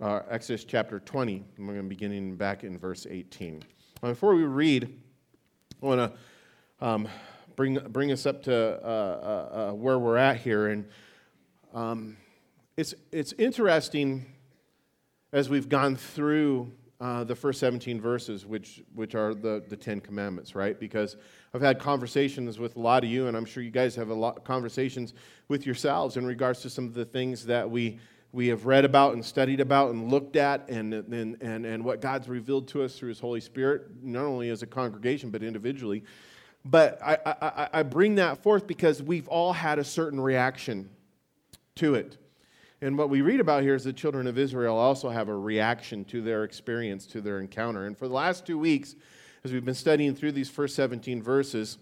uh, Exodus chapter 20. I'm going to be beginning back in verse 18. before we read, I want to um, bring, bring us up to uh, uh, uh, where we're at here. And um, it's, it's interesting as we've gone through uh, the first 17 verses, which, which are the, the Ten Commandments, right? Because I've had conversations with a lot of you, and I'm sure you guys have a lot of conversations with yourselves in regards to some of the things that we, we have read about and studied about and looked at, and, and, and, and what God's revealed to us through His Holy Spirit, not only as a congregation, but individually. But I, I, I bring that forth because we've all had a certain reaction to it. And what we read about here is the children of Israel also have a reaction to their experience, to their encounter. And for the last two weeks, as we've been studying through these first 17 verses,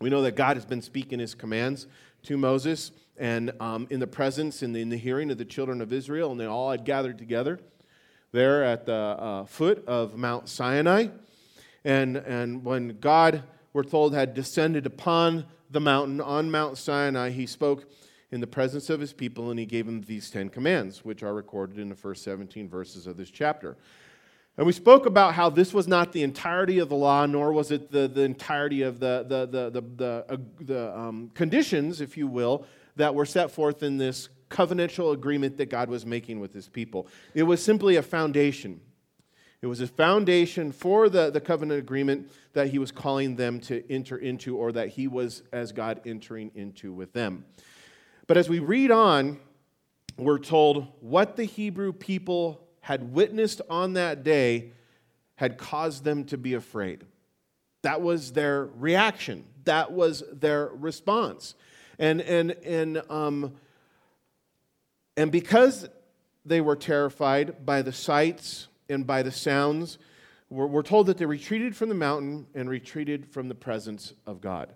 we know that God has been speaking his commands to Moses and um, in the presence, in the, in the hearing of the children of Israel, and they all had gathered together there at the uh, foot of Mount Sinai. And, and when God, we're told, had descended upon the mountain, on Mount Sinai, he spoke in the presence of his people, and he gave them these Ten Commands, which are recorded in the first 17 verses of this chapter. And we spoke about how this was not the entirety of the law, nor was it the, the entirety of the, the, the, the, the, uh, the um, conditions, if you will, that were set forth in this covenantal agreement that God was making with his people. It was simply a foundation. It was a foundation for the, the covenant agreement that he was calling them to enter into, or that he was, as God, entering into with them. But as we read on, we're told what the Hebrew people had witnessed on that day had caused them to be afraid. That was their reaction. That was their response. And, and, and, um, and because they were terrified by the sights and by the sounds, we're, we're told that they retreated from the mountain and retreated from the presence of God.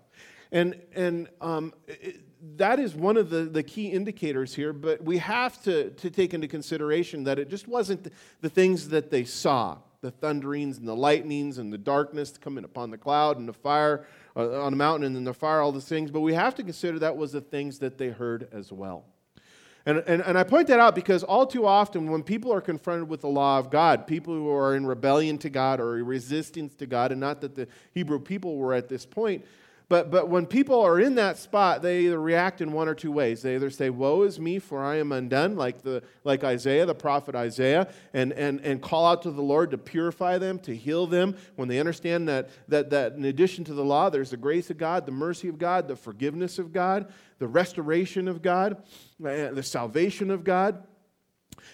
And, and um, it, that is one of the, the key indicators here, but we have to, to take into consideration that it just wasn't the, the things that they saw the thunderings and the lightnings and the darkness coming upon the cloud and the fire uh, on a mountain and then the fire, all those things. But we have to consider that was the things that they heard as well. And, and, and I point that out because all too often, when people are confronted with the law of God, people who are in rebellion to God or resistance to God, and not that the Hebrew people were at this point, but, but when people are in that spot, they either react in one or two ways. They either say, Woe is me, for I am undone, like, the, like Isaiah, the prophet Isaiah, and, and, and call out to the Lord to purify them, to heal them, when they understand that, that, that in addition to the law, there's the grace of God, the mercy of God, the forgiveness of God, the restoration of God, uh, the salvation of God.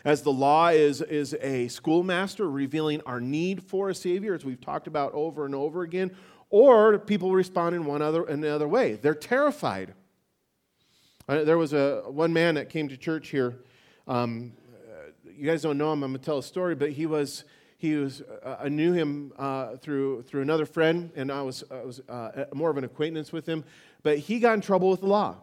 As the law is, is a schoolmaster revealing our need for a Savior, as we've talked about over and over again, or people respond in one other in another way. They're terrified. Uh, there was a one man that came to church here. Um, you guys don't know him. I'm gonna tell a story, but he was he was uh, I knew him uh, through through another friend, and I was I was uh, more of an acquaintance with him. But he got in trouble with the law,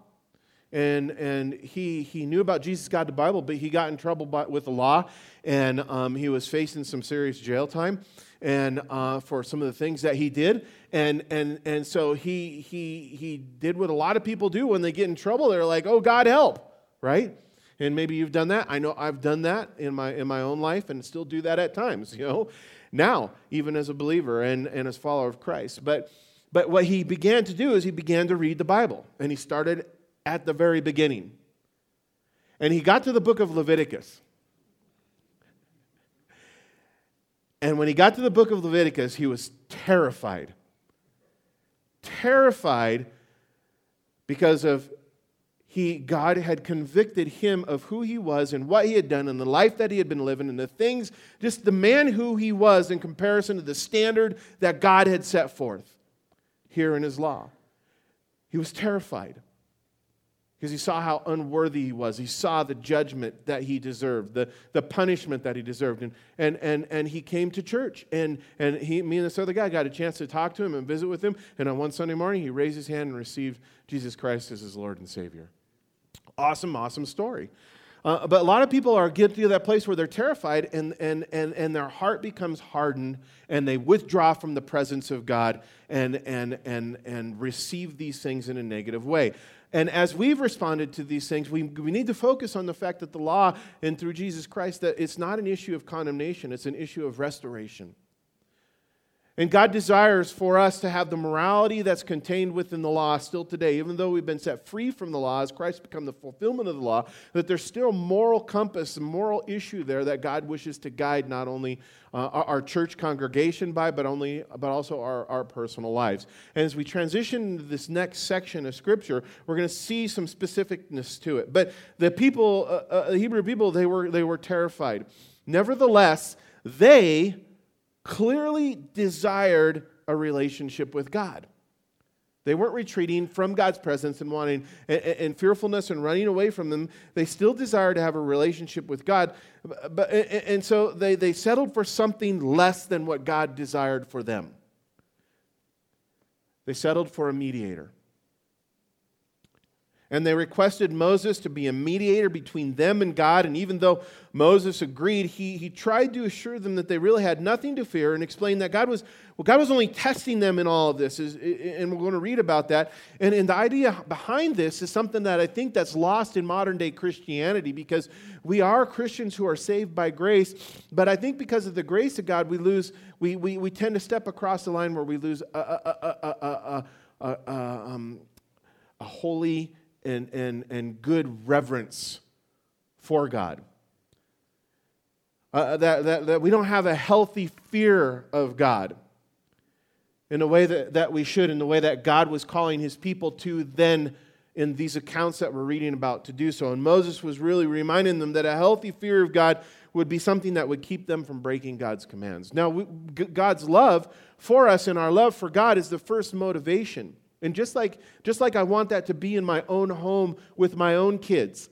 and and he he knew about Jesus, God, the Bible, but he got in trouble by, with the law, and um, he was facing some serious jail time and uh, for some of the things that he did. And, and, and so he, he, he did what a lot of people do when they get in trouble. They're like, oh, God, help, right? And maybe you've done that. I know I've done that in my, in my own life and still do that at times, you know, now, even as a believer and, and as follower of Christ. But, but what he began to do is he began to read the Bible. And he started at the very beginning. And he got to the book of Leviticus. And when he got to the book of Leviticus, he was terrified. Terrified because of he God had convicted him of who he was and what he had done and the life that he had been living and the things just the man who he was in comparison to the standard that God had set forth here in his law. He was terrified because he saw how unworthy he was. He saw the judgment that he deserved, the, the punishment that he deserved. And, and, and, and he came to church. And, and he, me and this other guy got a chance to talk to him and visit with him. And on one Sunday morning, he raised his hand and received Jesus Christ as his Lord and Savior. Awesome, awesome story. Uh, but a lot of people are getting to that place where they're terrified and, and, and, and their heart becomes hardened and they withdraw from the presence of God and, and, and, and receive these things in a negative way. And as we've responded to these things, we, we need to focus on the fact that the law and through Jesus Christ, that it's not an issue of condemnation, it's an issue of restoration. And God desires for us to have the morality that's contained within the law still today, even though we've been set free from the law, as Christ become the fulfillment of the law, that there's still moral compass, moral issue there that God wishes to guide not only uh, our church congregation by, but, only, but also our, our personal lives. And as we transition into this next section of Scripture, we're going to see some specificness to it. But the people, uh, uh, the Hebrew people, they were, they were terrified. Nevertheless, they clearly desired a relationship with God. They weren't retreating from God's presence and wanting and, fearfulness and running away from them. They still desired to have a relationship with God. But, and so they, they settled for something less than what God desired for them. They settled for a mediator. And they requested Moses to be a mediator between them and God. And even though Moses agreed, he, he tried to assure them that they really had nothing to fear and explained that God was, well, God was only testing them in all of this. Is, And we're going to read about that. And, and the idea behind this is something that I think that's lost in modern day Christianity because we are Christians who are saved by grace. But I think because of the grace of God, we lose, we, we, we tend to step across the line where we lose a, a, a, a a um, a holy, and, and, and good reverence for God. Uh, that, that, that we don't have a healthy fear of God in a way that, that we should, in the way that God was calling his people to then in these accounts that we're reading about to do so. And Moses was really reminding them that a healthy fear of God would be something that would keep them from breaking God's commands. Now, we, God's love for us and our love for God is the first motivation. And just like, just like I want that to be in my own home with my own kids,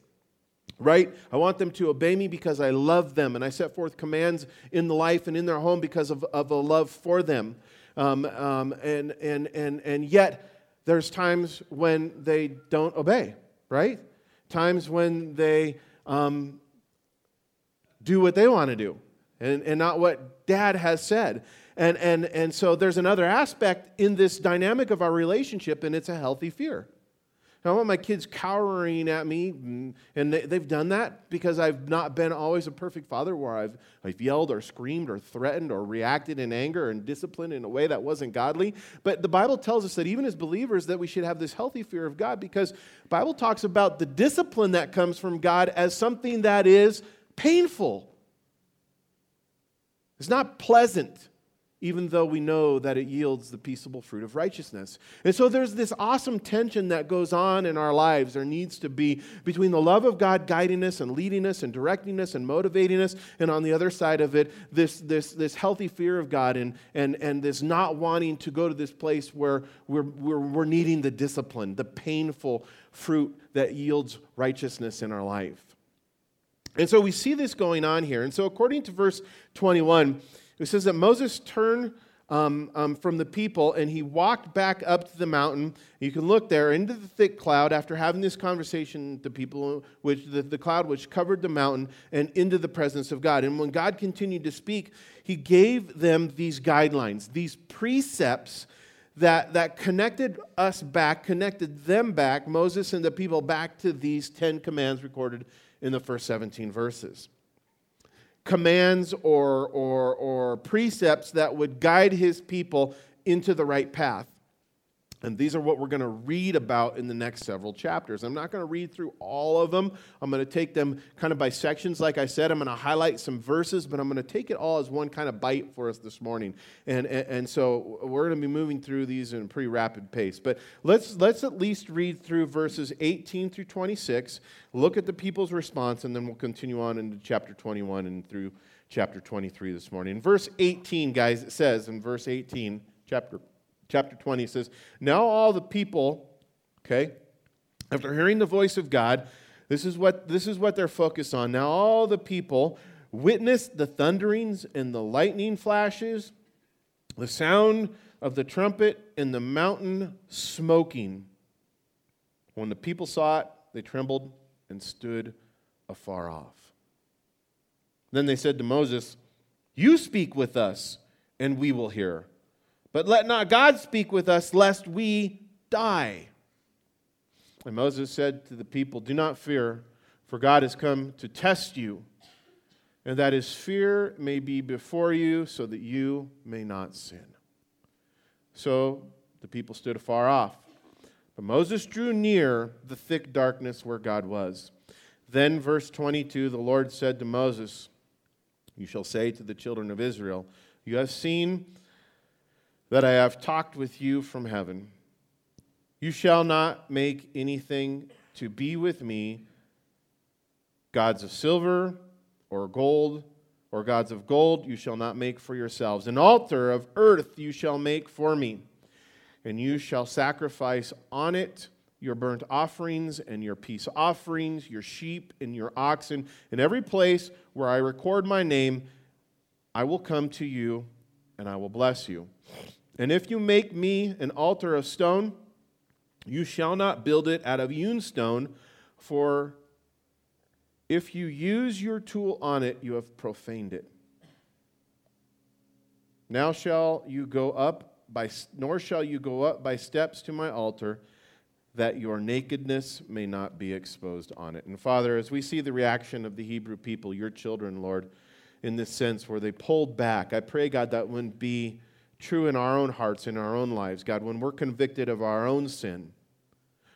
right? I want them to obey me because I love them, and I set forth commands in the life and in their home because of, of a love for them. Um, um, and, and, and, and yet, there's times when they don't obey, right? Times when they um, do what they want to do and, and not what dad has said. And, and, and so there's another aspect in this dynamic of our relationship, and it's a healthy fear. I want my kids cowering at me, mm, and they, have done that because I've not been always a perfect father where I've, I've yelled or screamed or threatened or reacted in anger and discipline in a way that wasn't godly. But the Bible tells us that even as believers that we should have this healthy fear of God because Bible talks about the discipline that comes from God as something that is painful. It's not pleasant even though we know that it yields the peaceable fruit of righteousness. And so there's this awesome tension that goes on in our lives, there needs to be between the love of God guiding us and leading us and directing us and motivating us, and on the other side of it, this, this, this healthy fear of God and, and, and this not wanting to go to this place where we're, we're, we're needing the discipline, the painful fruit that yields righteousness in our life. And so we see this going on here. And so, according to verse 21, it says that Moses turned um, um, from the people and he walked back up to the mountain. You can look there into the thick cloud after having this conversation to the people, which the, the cloud which covered the mountain, and into the presence of God. And when God continued to speak, he gave them these guidelines, these precepts that, that connected us back, connected them back, Moses and the people back to these 10 commands recorded in the first 17 verses commands or, or, or precepts that would guide his people into the right path. And these are what we're going to read about in the next several chapters. I'm not going to read through all of them. I'm going to take them kind of by sections. Like I said, I'm going to highlight some verses, but I'm going to take it all as one kind of bite for us this morning. And, and, and so we're going to be moving through these in a pretty rapid pace. But let's, let's at least read through verses 18 through 26, look at the people's response, and then we'll continue on into chapter 21 and through chapter 23 this morning. In verse 18, guys, it says in verse 18, chapter chapter 20 says, Now all the people, okay, after hearing the voice of God, this is what, this is what they're focused on. Now all the people witnessed the thunderings and the lightning flashes, the sound of the trumpet, and the mountain smoking. When the people saw it, they trembled and stood afar off. Then they said to Moses, You speak with us, and we will hear. But let not God speak with us, lest we die. And Moses said to the people, Do not fear, for God has come to test you, and that his fear may be before you, so that you may not sin. So the people stood afar off. But Moses drew near the thick darkness where God was. Then, verse 22, the Lord said to Moses, You shall say to the children of Israel, You have seen that I have talked with you from heaven. You shall not make anything to be with me gods of silver or gold or gods of gold you shall not make for yourselves. An altar of earth you shall make for me, and you shall sacrifice on it your burnt offerings and your peace offerings, your sheep and your oxen. In every place where I record my name, I will come to you and I will bless you. And if you make me an altar of stone, you shall not build it out of hewn stone, for if you use your tool on it, you have profaned it. Now shall you go up by, nor shall you go up by steps to my altar, that your nakedness may not be exposed on it. And Father, as we see the reaction of the Hebrew people, your children, Lord, in this sense where they pulled back, I pray, God, that wouldn't be true in our own hearts, in our own lives. God, when we're convicted of our own sin,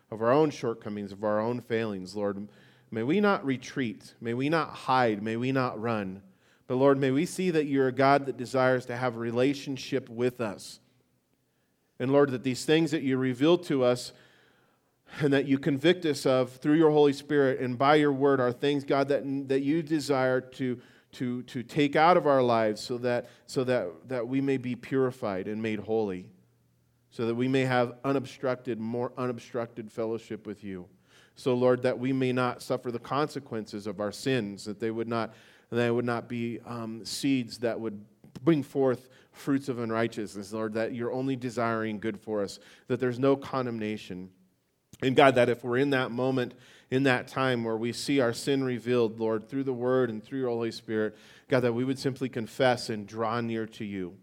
of our own shortcomings, of our own failings, Lord, May we not retreat. May we not hide. May we not run. But Lord, may we see that you're a God that desires to have a relationship with us. And Lord, that these things that you reveal to us and that you convict us of through your Holy Spirit and by your word are things, God, that, that you desire to, to, to take out of our lives so, that, so that, that we may be purified and made holy, so that we may have unobstructed, more unobstructed fellowship with you. So, Lord, that we may not suffer the consequences of our sins, that they would not, they would not be um, seeds that would bring forth fruits of unrighteousness, Lord, that you're only desiring good for us, that there's no condemnation. And God, that if we're in that moment, in that time where we see our sin revealed, Lord, through the Word and through your Holy Spirit, God, that we would simply confess and draw near to you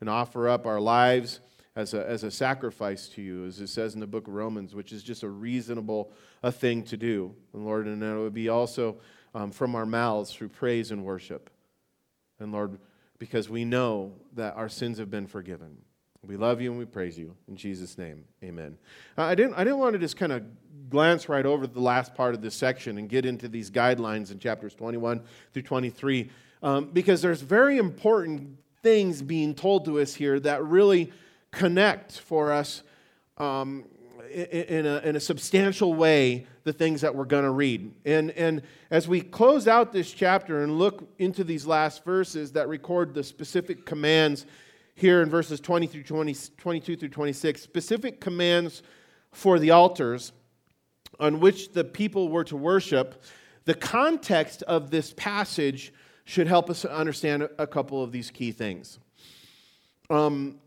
and offer up our lives as a, as a sacrifice to you, as it says in the book of Romans, which is just a reasonable a thing to do. And Lord, and it would be also um, from our mouths through praise and worship. And Lord, because we know that our sins have been forgiven. We love you and we praise you. In Jesus' name, amen. I, didn't, I didn't want to just kind of glance right over the last part of this section and get into these guidelines in chapters 21 through 23 um, because there's very important things being told to us here that really connect for us um, in, a, in a substantial way the things that we're going to read. And, and as we close out this chapter and look into these last verses that record the specific commands here in verses 20 through 20, 22 through 26, specific commands for the altars on which the people were to worship, the context of this passage should help us understand a couple of these key things. Um,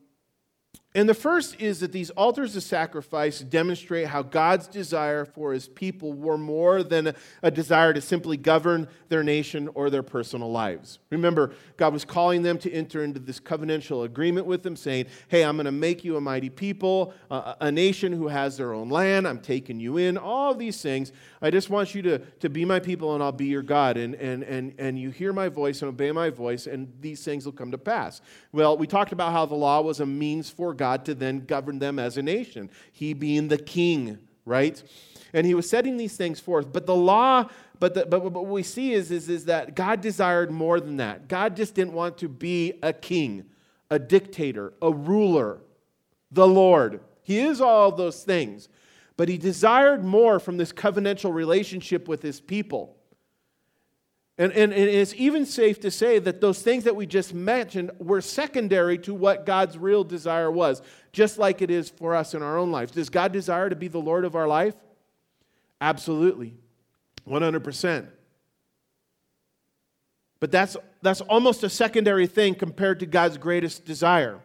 and the first is that these altars of sacrifice demonstrate how God's desire for his people were more than a, desire to simply govern their nation or their personal lives. Remember, God was calling them to enter into this covenantal agreement with them, saying, Hey, I'm going to make you a mighty people, a nation who has their own land. I'm taking you in, all of these things. I just want you to, to be my people and I'll be your God. And, and, and, and you hear my voice and obey my voice, and these things will come to pass. Well, we talked about how the law was a means for God to then govern them as a nation, He being the king, right? And He was setting these things forth. But the law, but, the, but, but what we see is, is, is that God desired more than that. God just didn't want to be a king, a dictator, a ruler, the Lord. He is all those things. But he desired more from this covenantal relationship with his people. And, and, and, it's even safe to say that those things that we just mentioned were secondary to what God's real desire was, just like it is for us in our own lives. Does God desire to be the Lord of our life? Absolutely, 100%. But that's, that's almost a secondary thing compared to God's greatest desire.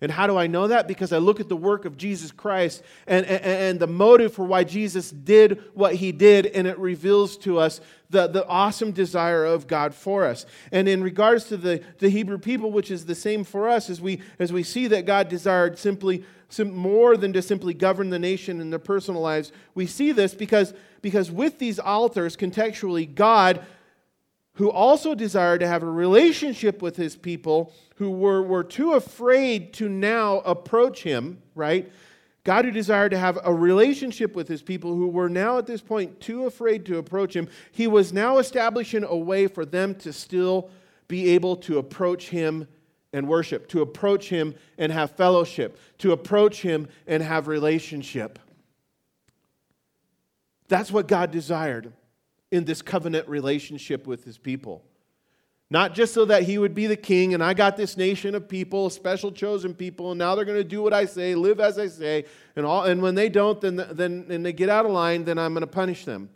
And how do I know that? Because I look at the work of Jesus Christ and, and, and, the motive for why Jesus did what he did, and it reveals to us the, the awesome desire of God for us. And in regards to the, the Hebrew people, which is the same for us, as we, as we see that God desired simply sim, more than to simply govern the nation in their personal lives, we see this because, because with these altars, contextually, God who also desired to have a relationship with his people who were, were too afraid to now approach him, right? God, who desired to have a relationship with his people who were now at this point too afraid to approach him, he was now establishing a way for them to still be able to approach him and worship, to approach him and have fellowship, to approach him and have relationship. That's what God desired in this covenant relationship with his people. Not just so that he would be the king, and I got this nation of people, a special chosen people, and now they're going to do what I say, live as I say, and, all, and when they don't, then, then and they get out of line, then I'm going to punish them.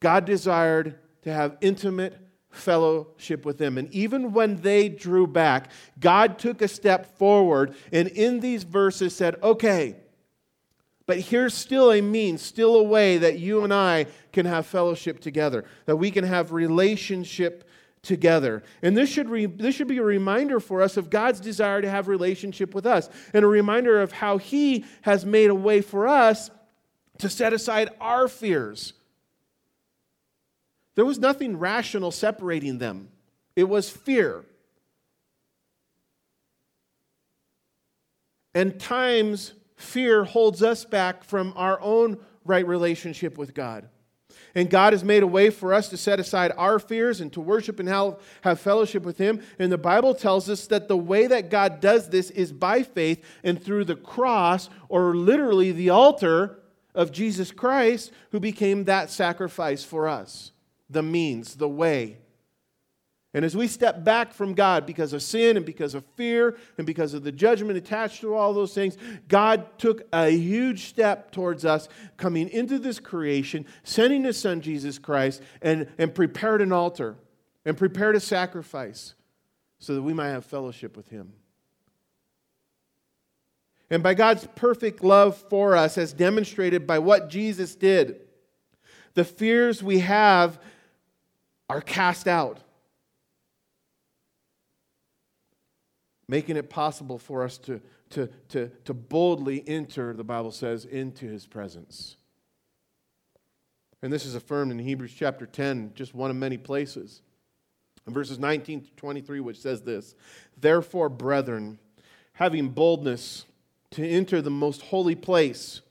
God desired to have intimate fellowship with them. And even when they drew back, God took a step forward and in these verses said, okay, but here's still a means, still a way that you and I can have fellowship together, that we can have relationship together. And this should, re- this should be a reminder for us of God's desire to have relationship with us, and a reminder of how He has made a way for us to set aside our fears. There was nothing rational separating them, it was fear. And times fear holds us back from our own right relationship with God. And God has made a way for us to set aside our fears and to worship and have fellowship with Him. And the Bible tells us that the way that God does this is by faith and through the cross, or literally the altar of Jesus Christ, who became that sacrifice for us. The means, the way. And as we step back from God because of sin and because of fear and because of the judgment attached to all those things, God took a huge step towards us coming into this creation, sending His Son Jesus Christ, and, and prepared an altar and prepared a sacrifice so that we might have fellowship with Him. And by God's perfect love for us, as demonstrated by what Jesus did, the fears we have are cast out. Making it possible for us to, to, to, to boldly enter, the Bible says, into his presence. And this is affirmed in Hebrews chapter 10, just one of many places. In verses 19 to 23, which says this Therefore, brethren, having boldness to enter the most holy place,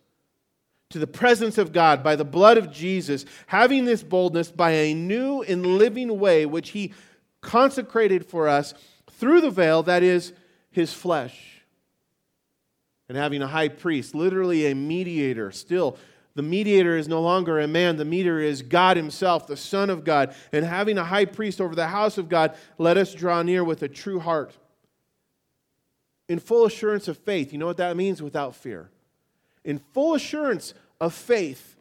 to the presence of God by the blood of Jesus, having this boldness by a new and living way which he consecrated for us through the veil, that is, his flesh. And having a high priest, literally a mediator, still. The mediator is no longer a man, the mediator is God Himself, the Son of God. And having a high priest over the house of God, let us draw near with a true heart. In full assurance of faith. You know what that means? Without fear. In full assurance of faith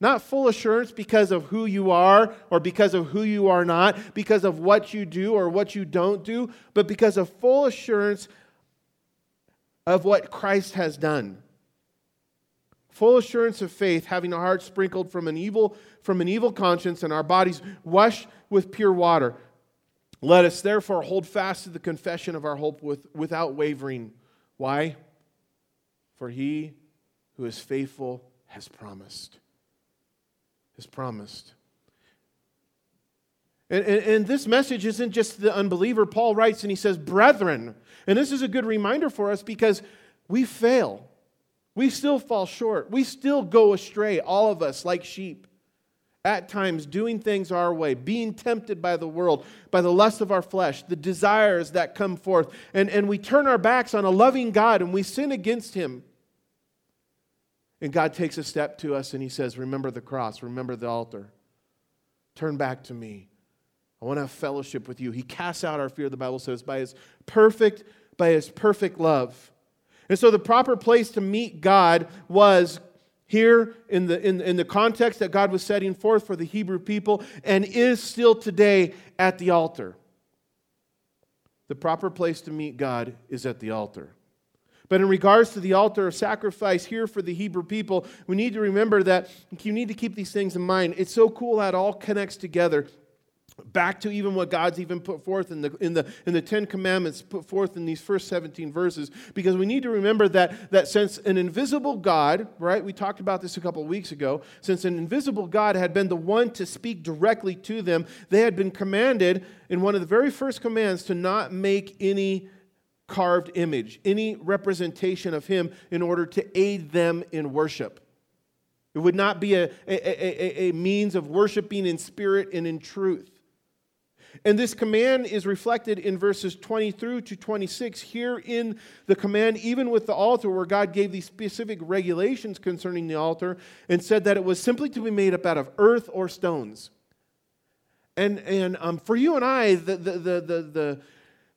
not full assurance because of who you are or because of who you are not, because of what you do or what you don't do, but because of full assurance of what Christ has done. Full assurance of faith, having our hearts sprinkled from an evil from an evil conscience and our bodies washed with pure water. Let us therefore hold fast to the confession of our hope with, without wavering. Why? For he who is faithful has promised has promised. And, and, and, this message isn't just the unbeliever. Paul writes and he says, Brethren. And this is a good reminder for us because we fail. We still fall short. We still go astray, all of us, like sheep. At times, doing things our way, being tempted by the world, by the lust of our flesh, the desires that come forth. And, and we turn our backs on a loving God and we sin against Him. And God takes a step to us and He says, Remember the cross, remember the altar. Turn back to me. I want to have fellowship with you. He casts out our fear, the Bible says, by His perfect, by His perfect love. And so the proper place to meet God was here in the, in, in the context that God was setting forth for the Hebrew people and is still today at the altar. the proper place to meet God is at the altar. But in regards to the altar of sacrifice here for the Hebrew people, we need to remember that you need to keep these things in mind. It's so cool how it all connects together back to even what God's even put forth in the, in the, in the Ten Commandments, put forth in these first 17 verses, because we need to remember that, that since an invisible God, right, we talked about this a couple of weeks ago, since an invisible God had been the one to speak directly to them, they had been commanded in one of the very first commands to not make any carved image, any representation of Him in order to aid them in worship. It would not be a, a, a, a means of worshiping in spirit and in truth. And this command is reflected in verses 20 through to 26 here in the command, even with the altar, where God gave these specific regulations concerning the altar and said that it was simply to be made up out of earth or stones. And, and um, for you and I, the, the, the, the, the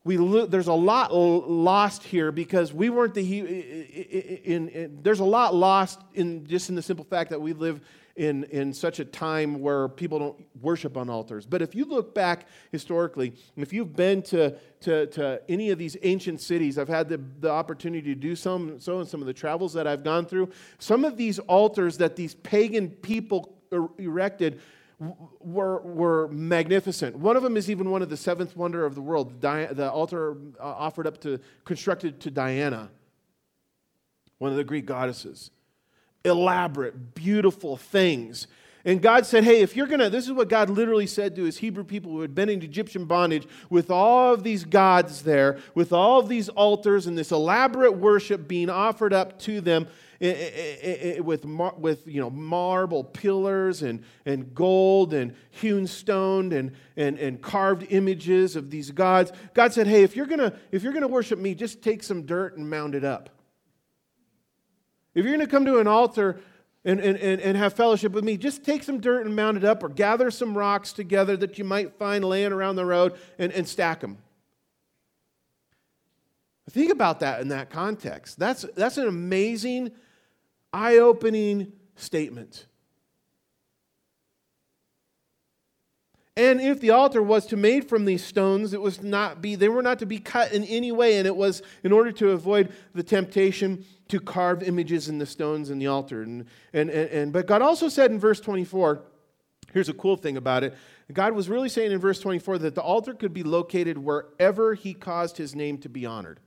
we lo- there's a lot lost here because we weren't the in, in, in, there's a lot lost in just in the simple fact that we live in, in such a time where people don't worship on altars. But if you look back historically, if you've been to, to, to any of these ancient cities, I've had the, the opportunity to do some, so in some of the travels that I've gone through, some of these altars that these pagan people er, erected were, were magnificent. One of them is even one of the seventh wonder of the world, the altar uh, offered up to, constructed to Diana, one of the Greek goddesses elaborate, beautiful things. And God said, Hey, if you're going to, this is what God literally said to his Hebrew people who had been in Egyptian bondage with all of these gods there, with all of these altars and this elaborate worship being offered up to them with, with you know, marble pillars and, and gold and hewn stone and, and, and carved images of these gods. God said, Hey, if you're going to worship me, just take some dirt and mound it up. If you're going to come to an altar and, and, and, have fellowship with me, just take some dirt and mound it up, or gather some rocks together that you might find laying around the road and, and stack them. Think about that in that context. That's, that's an amazing, eye opening statement. And if the altar was to made from these stones, it was not be they were not to be cut in any way, and it was in order to avoid the temptation to carve images in the stones in the altar. And, and, and, and but God also said in verse 24, here's a cool thing about it. God was really saying in verse 24 that the altar could be located wherever he caused his name to be honored.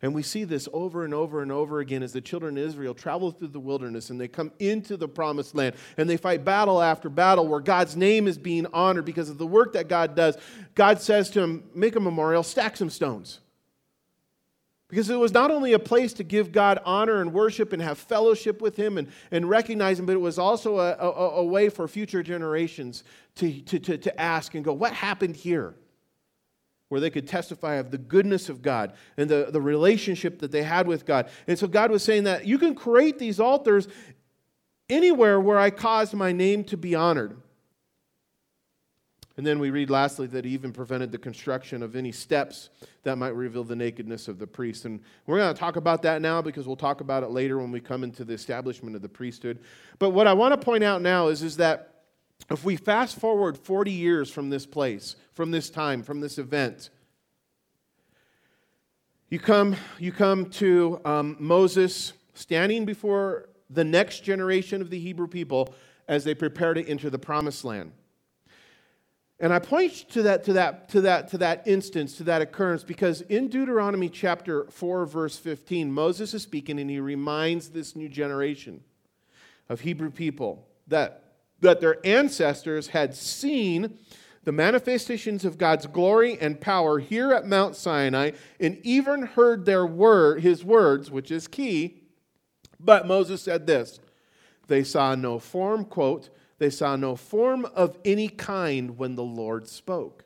And we see this over and over and over again as the children of Israel travel through the wilderness and they come into the promised land and they fight battle after battle where God's name is being honored because of the work that God does. God says to them, Make a memorial, stack some stones. Because it was not only a place to give God honor and worship and have fellowship with Him and, and recognize Him, but it was also a, a, a way for future generations to, to, to, to ask and go, What happened here? where they could testify of the goodness of God and the, the relationship that they had with God. And so God was saying that you can create these altars anywhere where I caused my name to be honored. And then we read lastly that he even prevented the construction of any steps that might reveal the nakedness of the priest. And we're going to talk about that now because we'll talk about it later when we come into the establishment of the priesthood. But what I want to point out now is, is that if we fast forward 40 years from this place, from this time, from this event, you come, you come to um, Moses standing before the next generation of the Hebrew people as they prepare to enter the promised land. And I point to that, to that, to that, to that instance, to that occurrence, because in Deuteronomy chapter 4, verse 15, Moses is speaking and he reminds this new generation of Hebrew people that that their ancestors had seen the manifestations of God's glory and power here at Mount Sinai and even heard their word, his words, which is key. But Moses said this they saw no form, quote, they saw no form of any kind when the Lord spoke.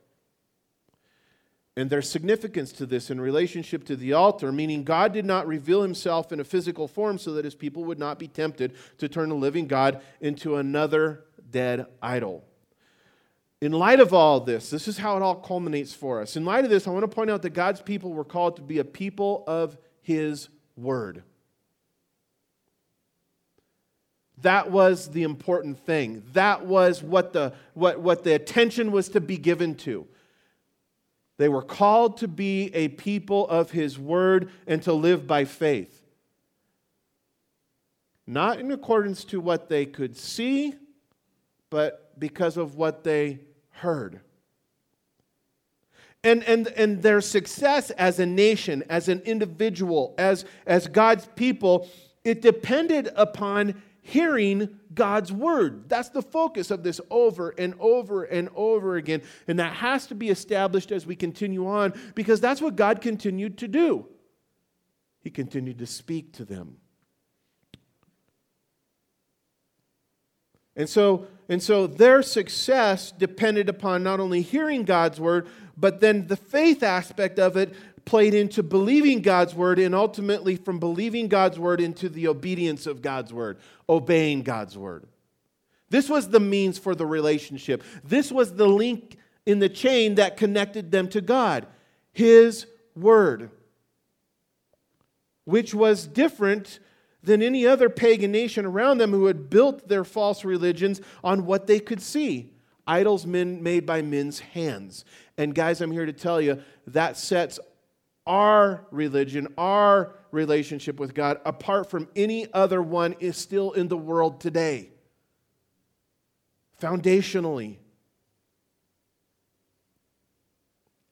And there's significance to this in relationship to the altar, meaning God did not reveal himself in a physical form so that his people would not be tempted to turn the living God into another dead idol. In light of all this, this is how it all culminates for us. In light of this, I want to point out that God's people were called to be a people of his word. That was the important thing. That was what the, what, what the attention was to be given to. They were called to be a people of his word and to live by faith. Not in accordance to what they could see, but because of what they heard. And, and, and their success as a nation, as an individual, as, as God's people, it depended upon hearing God's word. That's the focus of this over and over and over again. And that has to be established as we continue on because that's what God continued to do. He continued to speak to them. And so, and so their success depended upon not only hearing God's word, but then the faith aspect of it played into believing God's word and ultimately from believing God's word into the obedience of God's word, obeying God's word. This was the means for the relationship. This was the link in the chain that connected them to God, His word, which was different than any other pagan nation around them who had built their false religions on what they could see idols men, made by men's hands. And guys, I'm here to tell you that sets our religion, our relationship with God, apart from any other one, is still in the world today. Foundationally.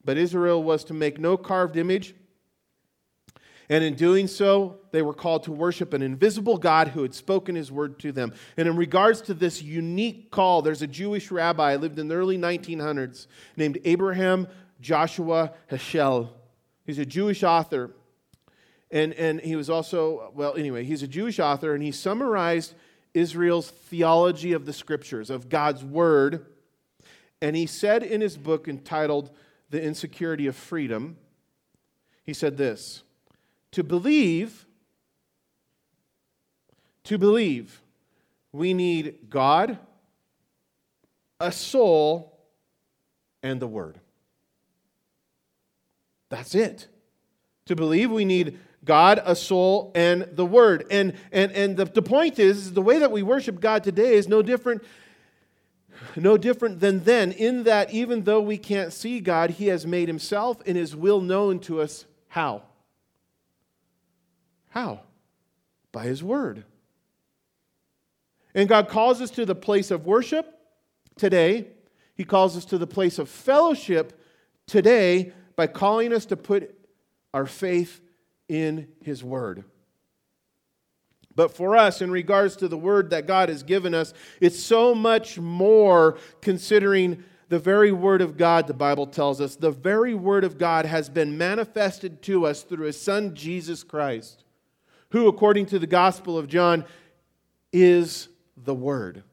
But Israel was to make no carved image. And in doing so, they were called to worship an invisible God who had spoken his word to them. And in regards to this unique call, there's a Jewish rabbi lived in the early 1900s named Abraham Joshua Heschel. He's a Jewish author. And, and he was also, well, anyway, he's a Jewish author, and he summarized Israel's theology of the scriptures, of God's word. And he said in his book entitled The Insecurity of Freedom, he said this To believe, to believe, we need God, a soul, and the word. That's it. To believe, we need God, a soul, and the Word. And, and, and the, the point is, the way that we worship God today is no different, no different than then, in that even though we can't see God, He has made Himself and His will known to us. How? How? By His Word. And God calls us to the place of worship today. He calls us to the place of fellowship today by calling us to put our faith in His Word. But for us, in regards to the Word that God has given us, it's so much more considering the very Word of God, the Bible tells us. The very Word of God has been manifested to us through His Son, Jesus Christ, who, according to the Gospel of John, is the Word.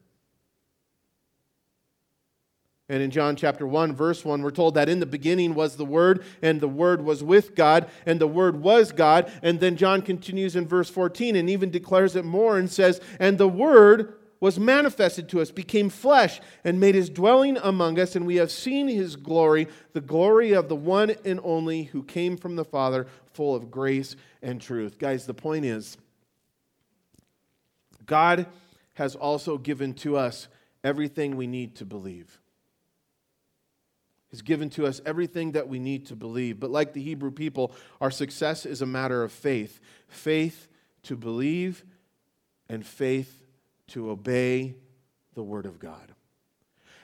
And in John chapter 1, verse 1, we're told that in the beginning was the Word, and the Word was with God, and the Word was God. And then John continues in verse 14 and even declares it more and says, And the Word was manifested to us, became flesh, and made his dwelling among us, and we have seen his glory, the glory of the one and only who came from the Father, full of grace and truth. Guys, the point is, God has also given to us everything we need to believe has given to us everything that we need to believe. But like the Hebrew people, our success is a matter of faith faith to believe and faith to obey the Word of God.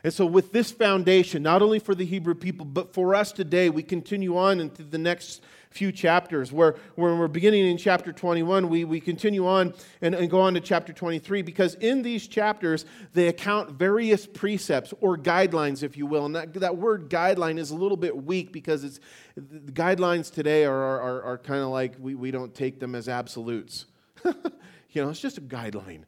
And so, with this foundation, not only for the Hebrew people, but for us today, we continue on into the next few chapters. Where, where we're beginning in chapter 21 we, we continue on and, and go on to chapter 23 because in these chapters they account various precepts or guidelines if you will. And that, that word guideline is a little bit weak because it's guidelines today are, are, are kind of like we, we don't take them as absolutes. You know it's just a guideline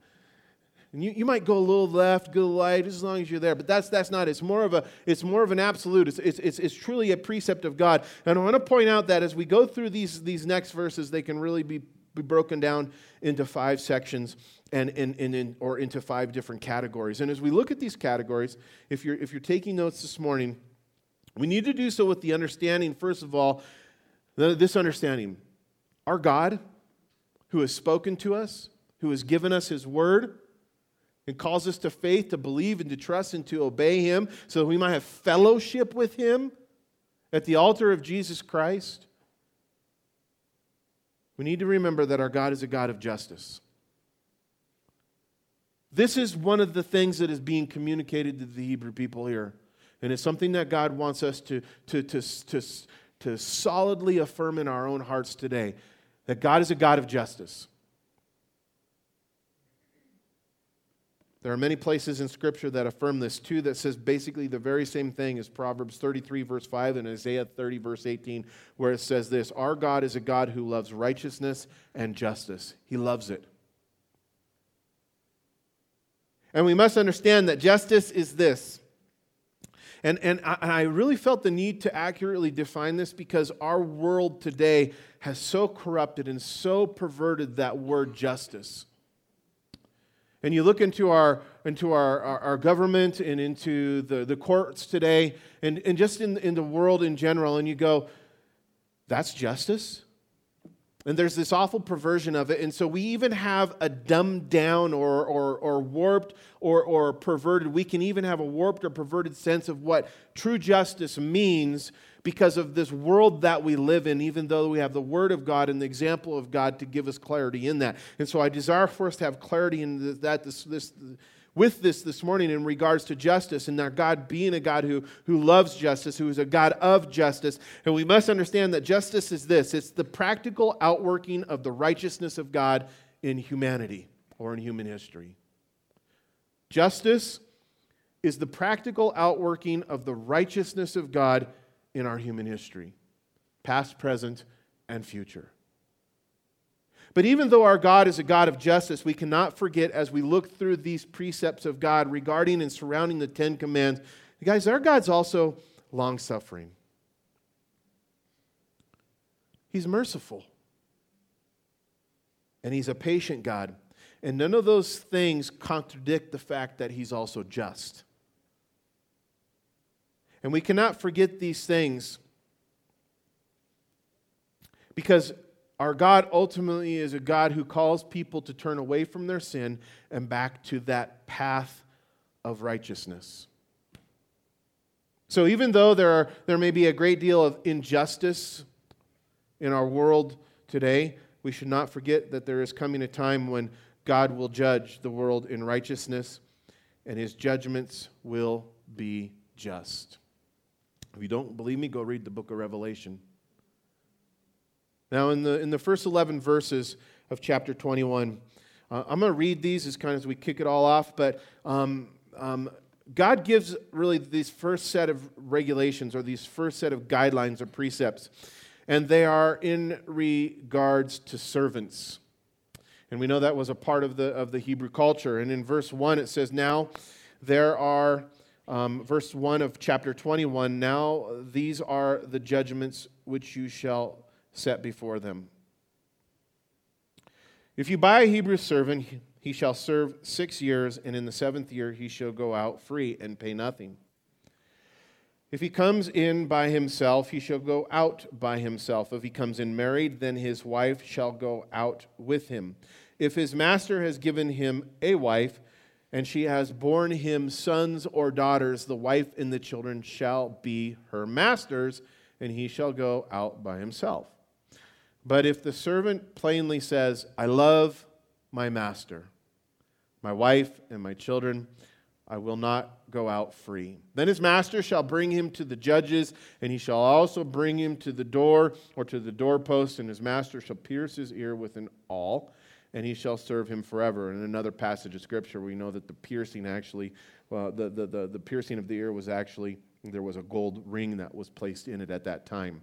and you, you might go a little left, go right, as long as you're there. But that's, that's not. It's more of, a, it's more of an absolute. It's, it's, it's, it's truly a precept of God. And I want to point out that as we go through these, these next verses, they can really be, be broken down into five sections and, and, and in, or into five different categories. And as we look at these categories, if you're, if you're taking notes this morning, we need to do so with the understanding, first of all, this understanding. Our God, who has spoken to us, who has given us his word, and calls us to faith, to believe, and to trust, and to obey Him so that we might have fellowship with Him at the altar of Jesus Christ, we need to remember that our God is a God of justice. This is one of the things that is being communicated to the Hebrew people here. And it's something that God wants us to, to, to, to, to solidly affirm in our own hearts today that God is a God of justice. There are many places in Scripture that affirm this too, that says basically the very same thing as Proverbs 33, verse 5, and Isaiah 30, verse 18, where it says this Our God is a God who loves righteousness and justice. He loves it. And we must understand that justice is this. And, and I, and I really felt the need to accurately define this because our world today has so corrupted and so perverted that word justice and you look into our into our, our, our, government and into the, the courts today and, and just in, in the world in general and you go that's justice and there's this awful perversion of it and so we even have a dumbed down or, or, or warped or, or perverted we can even have a warped or perverted sense of what true justice means because of this world that we live in, even though we have the Word of God and the example of God to give us clarity in that. And so I desire for us to have clarity in that this, this, with this this morning in regards to justice and that God being a God who, who loves justice, who is a God of justice. And we must understand that justice is this it's the practical outworking of the righteousness of God in humanity or in human history. Justice is the practical outworking of the righteousness of God in our human history, past, present, and future. But even though our God is a God of justice, we cannot forget as we look through these precepts of God regarding and surrounding the Ten Commands, guys, our God's also long suffering. He's merciful. And He's a patient God. And none of those things contradict the fact that He's also just. And we cannot forget these things because our God ultimately is a God who calls people to turn away from their sin and back to that path of righteousness. So, even though there, are, there may be a great deal of injustice in our world today, we should not forget that there is coming a time when God will judge the world in righteousness and his judgments will be just. If you don't believe me, go read the book of Revelation. Now, in the, in the first 11 verses of chapter 21, uh, I'm going to read these as kind of as we kick it all off, but um, um, God gives really these first set of regulations or these first set of guidelines or precepts, and they are in regards to servants. And we know that was a part of the, of the Hebrew culture. And in verse 1, it says, Now there are um, verse 1 of chapter 21 Now these are the judgments which you shall set before them. If you buy a Hebrew servant, he shall serve six years, and in the seventh year he shall go out free and pay nothing. If he comes in by himself, he shall go out by himself. If he comes in married, then his wife shall go out with him. If his master has given him a wife, and she has borne him sons or daughters, the wife and the children shall be her master's, and he shall go out by himself. But if the servant plainly says, I love my master, my wife, and my children, I will not go out free. Then his master shall bring him to the judges, and he shall also bring him to the door or to the doorpost, and his master shall pierce his ear with an awl and he shall serve him forever. In another passage of scripture, we know that the piercing actually, well, the, the, the, the piercing of the ear was actually, there was a gold ring that was placed in it at that time.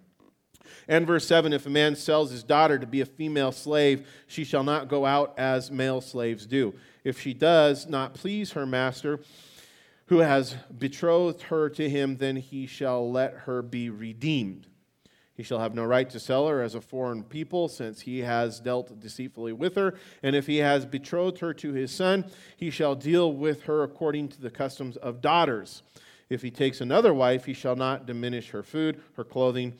And verse 7 If a man sells his daughter to be a female slave, she shall not go out as male slaves do. If she does not please her master, who has betrothed her to him, then he shall let her be redeemed. He shall have no right to sell her as a foreign people, since he has dealt deceitfully with her. And if he has betrothed her to his son, he shall deal with her according to the customs of daughters. If he takes another wife, he shall not diminish her food, her clothing,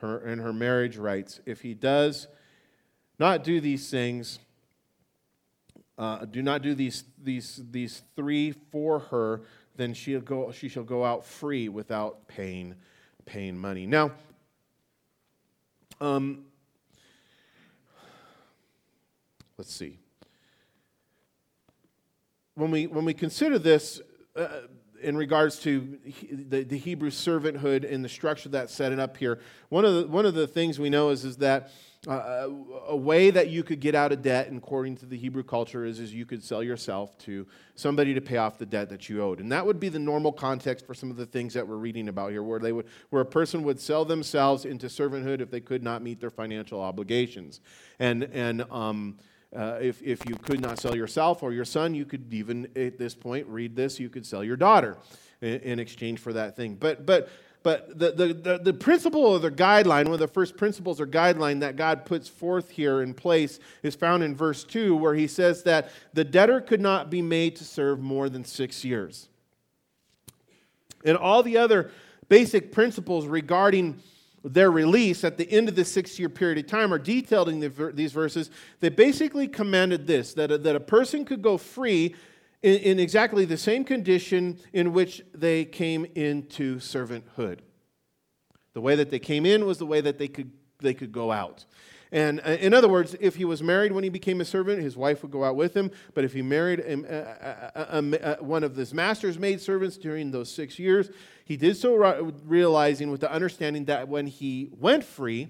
her, and her marriage rights. If he does not do these things, uh, do not do these, these, these three for her, then she'll go, she shall go out free without paying paying money. Now, um, let's see. When we, when we consider this uh, in regards to the, the Hebrew servanthood and the structure that's set up here, one of the, one of the things we know is, is that uh, a way that you could get out of debt, according to the Hebrew culture, is, is you could sell yourself to somebody to pay off the debt that you owed. And that would be the normal context for some of the things that we're reading about here, where, they would, where a person would sell themselves into servanthood if they could not meet their financial obligations. And, and um, uh, if, if you could not sell yourself or your son, you could even, at this point, read this, you could sell your daughter in, in exchange for that thing. But, but but the, the, the, the, principle or the guideline, one of the first principles or guideline that God puts forth here in place is found in verse 2, where he says that the debtor could not be made to serve more than six years. And all the other basic principles regarding their release at the end of the six year period of time are detailed in the, these verses. They basically commanded this that a, that a person could go free in, in exactly the same condition in which they came into servanthood. The way that they came in was the way that they could, they could go out. And uh, in other words, if he was married when he became a servant, his wife would go out with him. But if he married a, a, a, one of his master's maid servants during those six years, he did so realizing with the understanding that when he went free,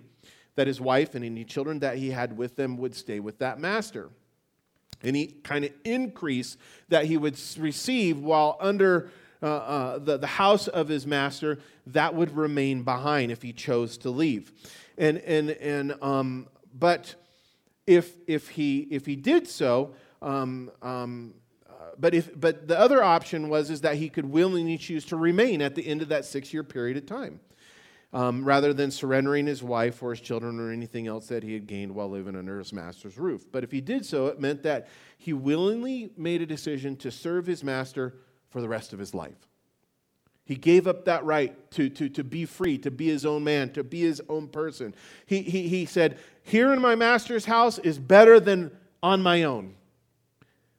that his wife and any children that he had with them would stay with that master any kind of increase that he would receive while under uh, uh, the, the house of his master, that would remain behind if he chose to leave. And, and, and, um, but if, if, he, if he did so, um, um, uh, but, if, but the other option was is that he could willingly choose to remain at the end of that six year period of time um, rather than surrendering his wife or his children or anything else that he had gained while living under his master's roof. But if he did so, it meant that he willingly made a decision to serve his master for the rest of his life. He gave up that right to, to, to be free, to be his own man, to be his own person. He, he, he said, Here in my master's house is better than on my own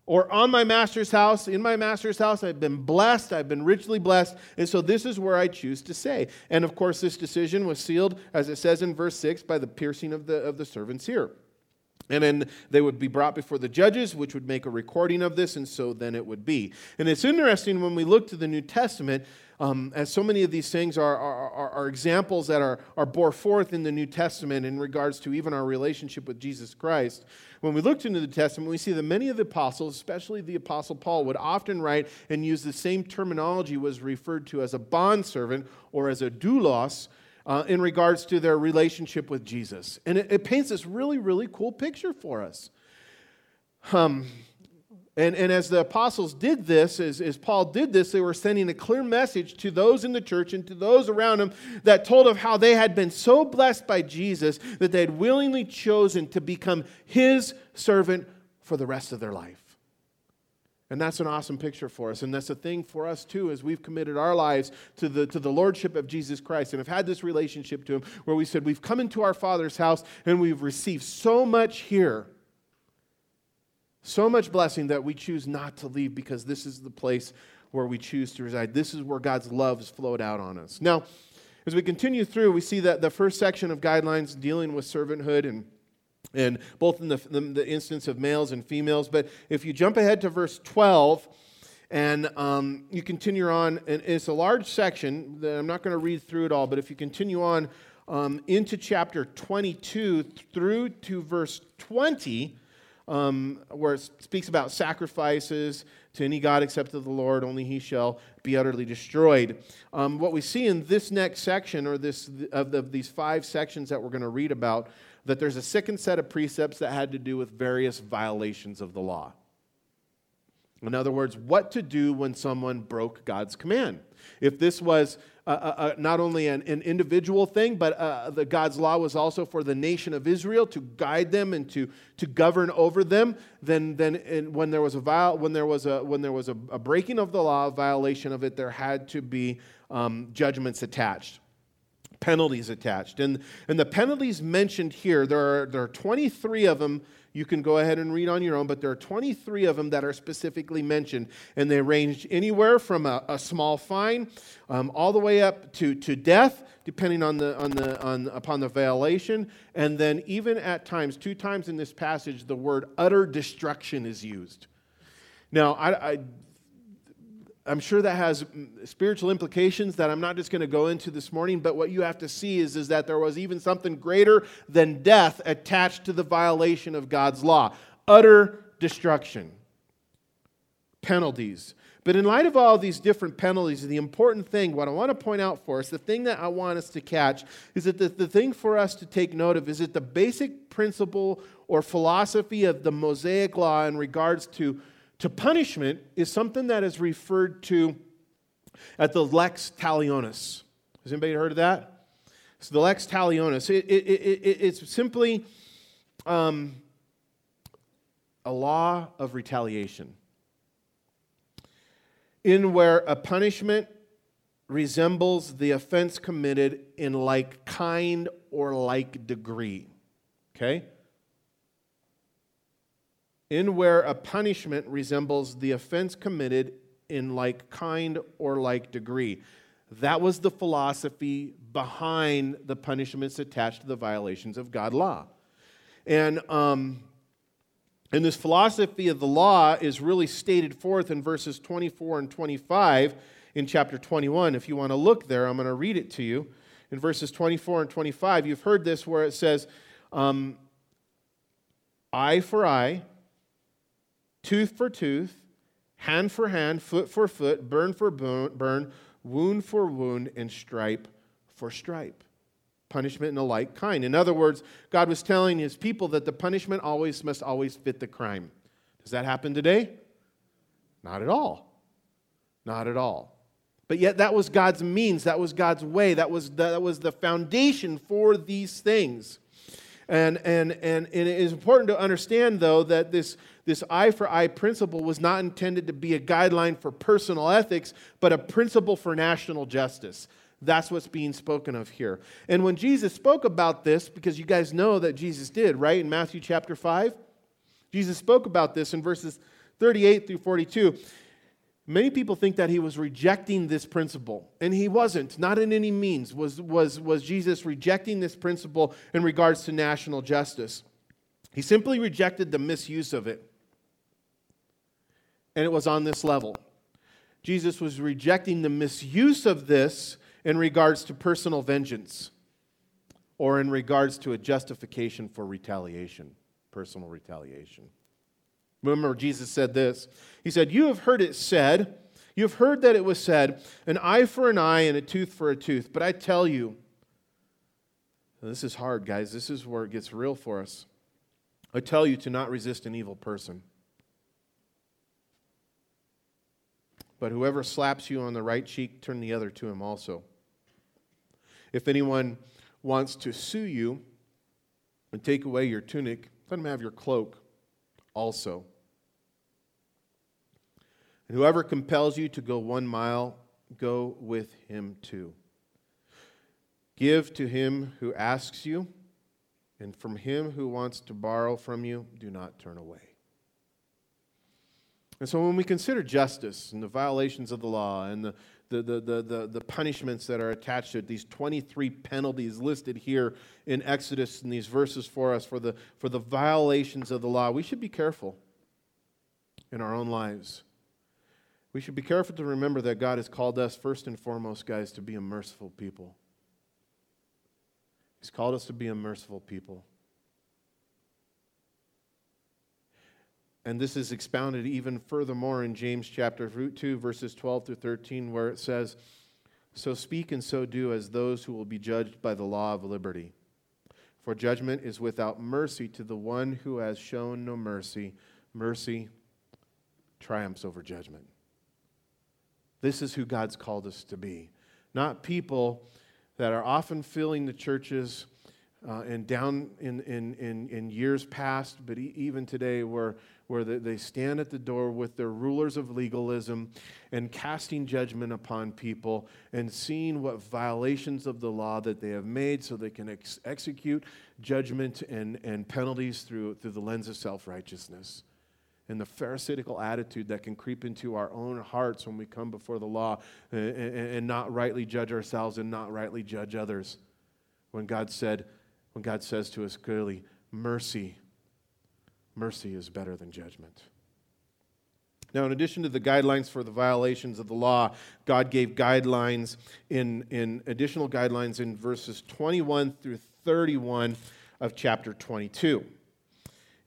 or on my master's house, in my master's house, I've been blessed, I've been richly blessed, and so this is where I choose to say. And of course, this decision was sealed, as it says in verse 6, by the piercing of the, of the servant's ear. And then they would be brought before the judges, which would make a recording of this, and so then it would be. And it's interesting when we look to the New Testament, um, as so many of these things are, are, are, examples that are, are bore forth in the New Testament in regards to even our relationship with Jesus Christ. When we looked into the Testament, we see that many of the apostles, especially the apostle Paul, would often write and use the same terminology was referred to as a bondservant or as a doulos uh, in regards to their relationship with Jesus. And it, it, paints this really, really cool picture for us. Um, and, and as the apostles did this, as, as Paul did this, they were sending a clear message to those in the church and to those around them that told of how they had been so blessed by Jesus that they had willingly chosen to become his servant for the rest of their life. And that's an awesome picture for us. And that's a thing for us too, as we've committed our lives to the, to the Lordship of Jesus Christ and have had this relationship to Him where we said, We've come into our Father's house and we've received so much here so much blessing that we choose not to leave because this is the place where we choose to reside. This is where God's love has flowed out on us. Now, as we continue through, we see that the first section of guidelines dealing with servanthood and and both in the, the, the instance of males and females. But if you jump ahead to verse 12, and um, you continue on, and it's a large section that I'm not going to read through it all, but if you continue on um, into chapter 22 through to verse 20, um, where it speaks about sacrifices to any God except to the Lord, only he shall be utterly destroyed. Um, what we see in this next section, or this of, the, of these five sections that we're going to read about, that there's a second set of precepts that had to do with various violations of the law. In other words, what to do when someone broke God's command. If this was uh, uh, uh, not only an, an, individual thing, but uh, the God's law was also for the nation of Israel to guide them and to, to govern over them. Then, then when there was a viol- when there was a when there was a, a, breaking of the law, a violation of it, there had to be um, judgments attached. Penalties attached. And, and the penalties mentioned here, there are, there are 23 of them. You can go ahead and read on your own, but there are 23 of them that are specifically mentioned. And they range anywhere from a, a small fine um, all the way up to, to death, depending on the, on the, on, upon the violation. And then, even at times, two times in this passage, the word utter destruction is used. Now, I, I I'm sure that has spiritual implications that I'm not just going to go into this morning, but what you have to see is, is that there was even something greater than death attached to the violation of God's law utter destruction, penalties. But in light of all these different penalties, the important thing, what I want to point out for us, the thing that I want us to catch, is that the, the thing for us to take note of is that the basic principle or philosophy of the Mosaic law in regards to to punishment is something that is referred to at the lex talionis. Has anybody heard of that? So the lex talionis, it, it, it, it's simply um, a law of retaliation in where a punishment resembles the offense committed in like kind or like degree. Okay? In where a punishment resembles the offense committed in like kind or like degree. That was the philosophy behind the punishments attached to the violations of God law. And, um, and this philosophy of the law is really stated forth in verses 24 and 25 in chapter 21. If you want to look there, I'm going to read it to you. In verses 24 and 25, you've heard this where it says, um, eye for eye tooth for tooth, hand for hand, foot for foot, burn for burn, wound for wound, and stripe for stripe. Punishment in a like kind. In other words, God was telling his people that the punishment always must always fit the crime. Does that happen today? Not at all. Not at all. But yet, that was God's means, that was God's way, that was the, that was the foundation for these things. And, and, and, and it is important to understand, though, that this, this eye for eye principle was not intended to be a guideline for personal ethics, but a principle for national justice. That's what's being spoken of here. And when Jesus spoke about this, because you guys know that Jesus did, right? In Matthew chapter 5, Jesus spoke about this in verses 38 through 42. Many people think that he was rejecting this principle, and he wasn't, not in any means. Was, was, was Jesus rejecting this principle in regards to national justice? He simply rejected the misuse of it. And it was on this level. Jesus was rejecting the misuse of this in regards to personal vengeance or in regards to a justification for retaliation, personal retaliation. Remember, Jesus said this. He said, You have heard it said, you have heard that it was said, an eye for an eye and a tooth for a tooth. But I tell you, this is hard, guys. This is where it gets real for us. I tell you to not resist an evil person. But whoever slaps you on the right cheek, turn the other to him also. If anyone wants to sue you and take away your tunic, let him have your cloak also. And whoever compels you to go one mile, go with him too. Give to him who asks you, and from him who wants to borrow from you, do not turn away. And so when we consider justice and the violations of the law and the, the, the, the, the, punishments that are attached to it, these 23 penalties listed here in Exodus in these verses for us for the, for the violations of the law, we should be careful in our own lives we should be careful to remember that God has called us, first and foremost, guys, to be a merciful people. He's called us to be a merciful people. And this is expounded even furthermore in James chapter 2, verses 12 through 13, where it says, So speak and so do as those who will be judged by the law of liberty. For judgment is without mercy to the one who has shown no mercy. Mercy triumphs over judgment. This is who God's called us to be. Not people that are often filling the churches uh, and down in, in, in, in years past, but even today, where, where they stand at the door with their rulers of legalism and casting judgment upon people and seeing what violations of the law that they have made so they can ex- execute judgment and, and penalties through, through the lens of self righteousness. And the Pharisaical attitude that can creep into our own hearts when we come before the law and, and, and not rightly judge ourselves and not rightly judge others. When God said, when God says to us clearly, mercy mercy is better than judgment. Now, in addition to the guidelines for the violations of the law, God gave guidelines in, in additional guidelines in verses 21 through 31 of chapter 22.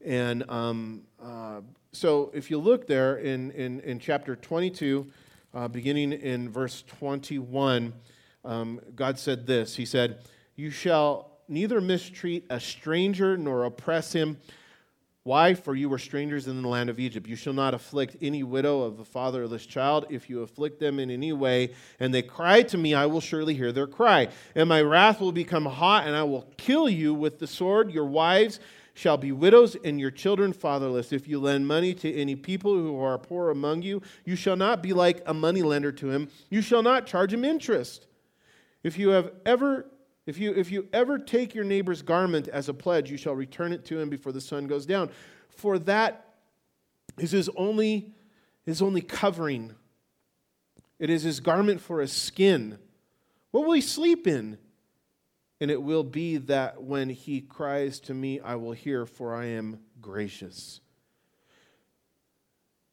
And um, uh, so, if you look there in, in, in chapter 22, uh, beginning in verse 21, um, God said this He said, You shall neither mistreat a stranger nor oppress him why? For you were strangers in the land of Egypt. You shall not afflict any widow of a fatherless child. If you afflict them in any way, and they cry to me, I will surely hear their cry. And my wrath will become hot, and I will kill you with the sword. Your wives shall be widows, and your children fatherless. If you lend money to any people who are poor among you, you shall not be like a moneylender to him. You shall not charge him interest. If you have ever if you, if you ever take your neighbor's garment as a pledge, you shall return it to him before the sun goes down. For that is his only, his only covering. It is his garment for his skin. What will he sleep in? And it will be that when he cries to me, I will hear, for I am gracious.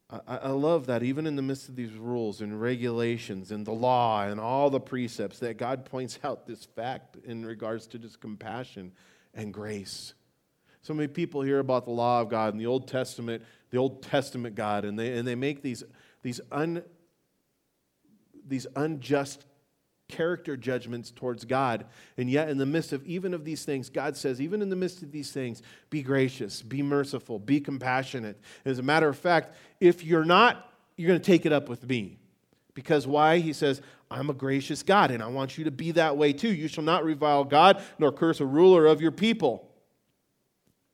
I, I love that even in the midst of these rules and regulations and the law and all the precepts, that God points out this fact in regards to just compassion and grace. So many people hear about the law of God and the Old Testament, the Old Testament God, and they, and they make these, these, un, these unjust character judgments towards God. And yet, in the midst of even of these things, God says, even in the midst of these things, be gracious, be merciful, be compassionate. As a matter of fact, if you're not, you're going to take it up with me. Because why? He says, I'm a gracious God, and I want you to be that way too. You shall not revile God, nor curse a ruler of your people.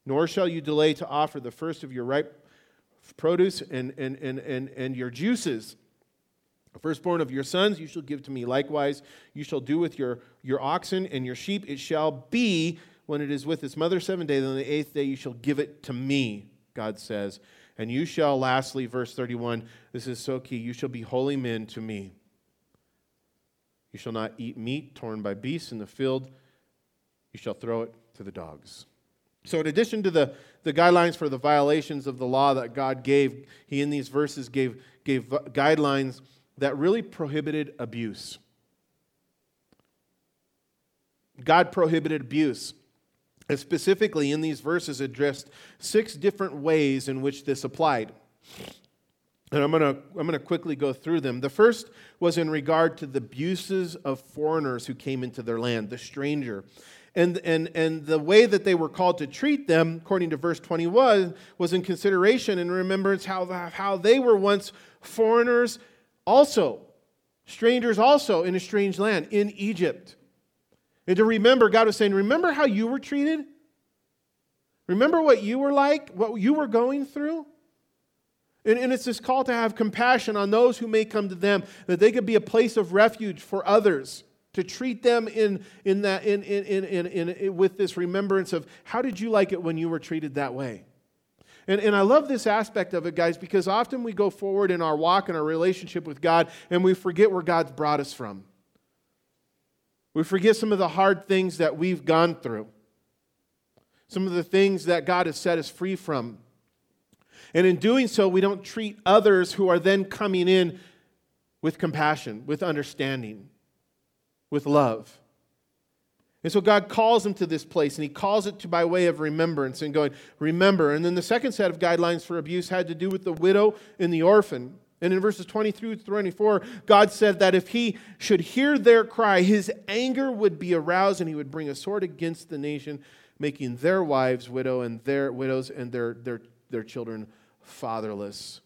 Nor shall you delay to offer the first of your ripe produce and, and, and, and, and your juices the firstborn of your sons you shall give to me. Likewise, you shall do with your, your oxen and your sheep. It shall be when it is with its mother seven days, on the eighth day you shall give it to me, God says. And you shall, lastly, verse 31, this is so key, you shall be holy men to me. You shall not eat meat torn by beasts in the field, you shall throw it to the dogs. So, in addition to the, the guidelines for the violations of the law that God gave, he in these verses gave, gave guidelines that really prohibited abuse. God prohibited abuse. And specifically, in these verses, addressed six different ways in which this applied. And I'm going to I'm going to quickly go through them. The first was in regard to the abuses of foreigners who came into their land, the stranger. And, and, and the way that they were called to treat them, according to verse 21, was in consideration and remembrance how, how they were once foreigners also, strangers also in a strange land, in Egypt. And to remember, God was saying, Remember how you were treated? Remember what you were like, what you were going through? And, and, it's this call to have compassion on those who may come to them, that they could be a place of refuge for others, to treat them in, in that, in, in, in, in, in, with this remembrance of how did you like it when you were treated that way? And, and I love this aspect of it, guys, because often we go forward in our walk and our relationship with God and we forget where God's brought us from. We forget some of the hard things that we've gone through, some of the things that God has set us free from. And in doing so, we don't treat others who are then coming in with compassion, with understanding, with love. And so God calls him to this place, and He calls it to by way of remembrance and going, remember. And then the second set of guidelines for abuse had to do with the widow and the orphan. And in verses 23 to 24, God said that if he should hear their cry, his anger would be aroused, and he would bring a sword against the nation, making their wives widow and their widows and their, their, their children fatherless.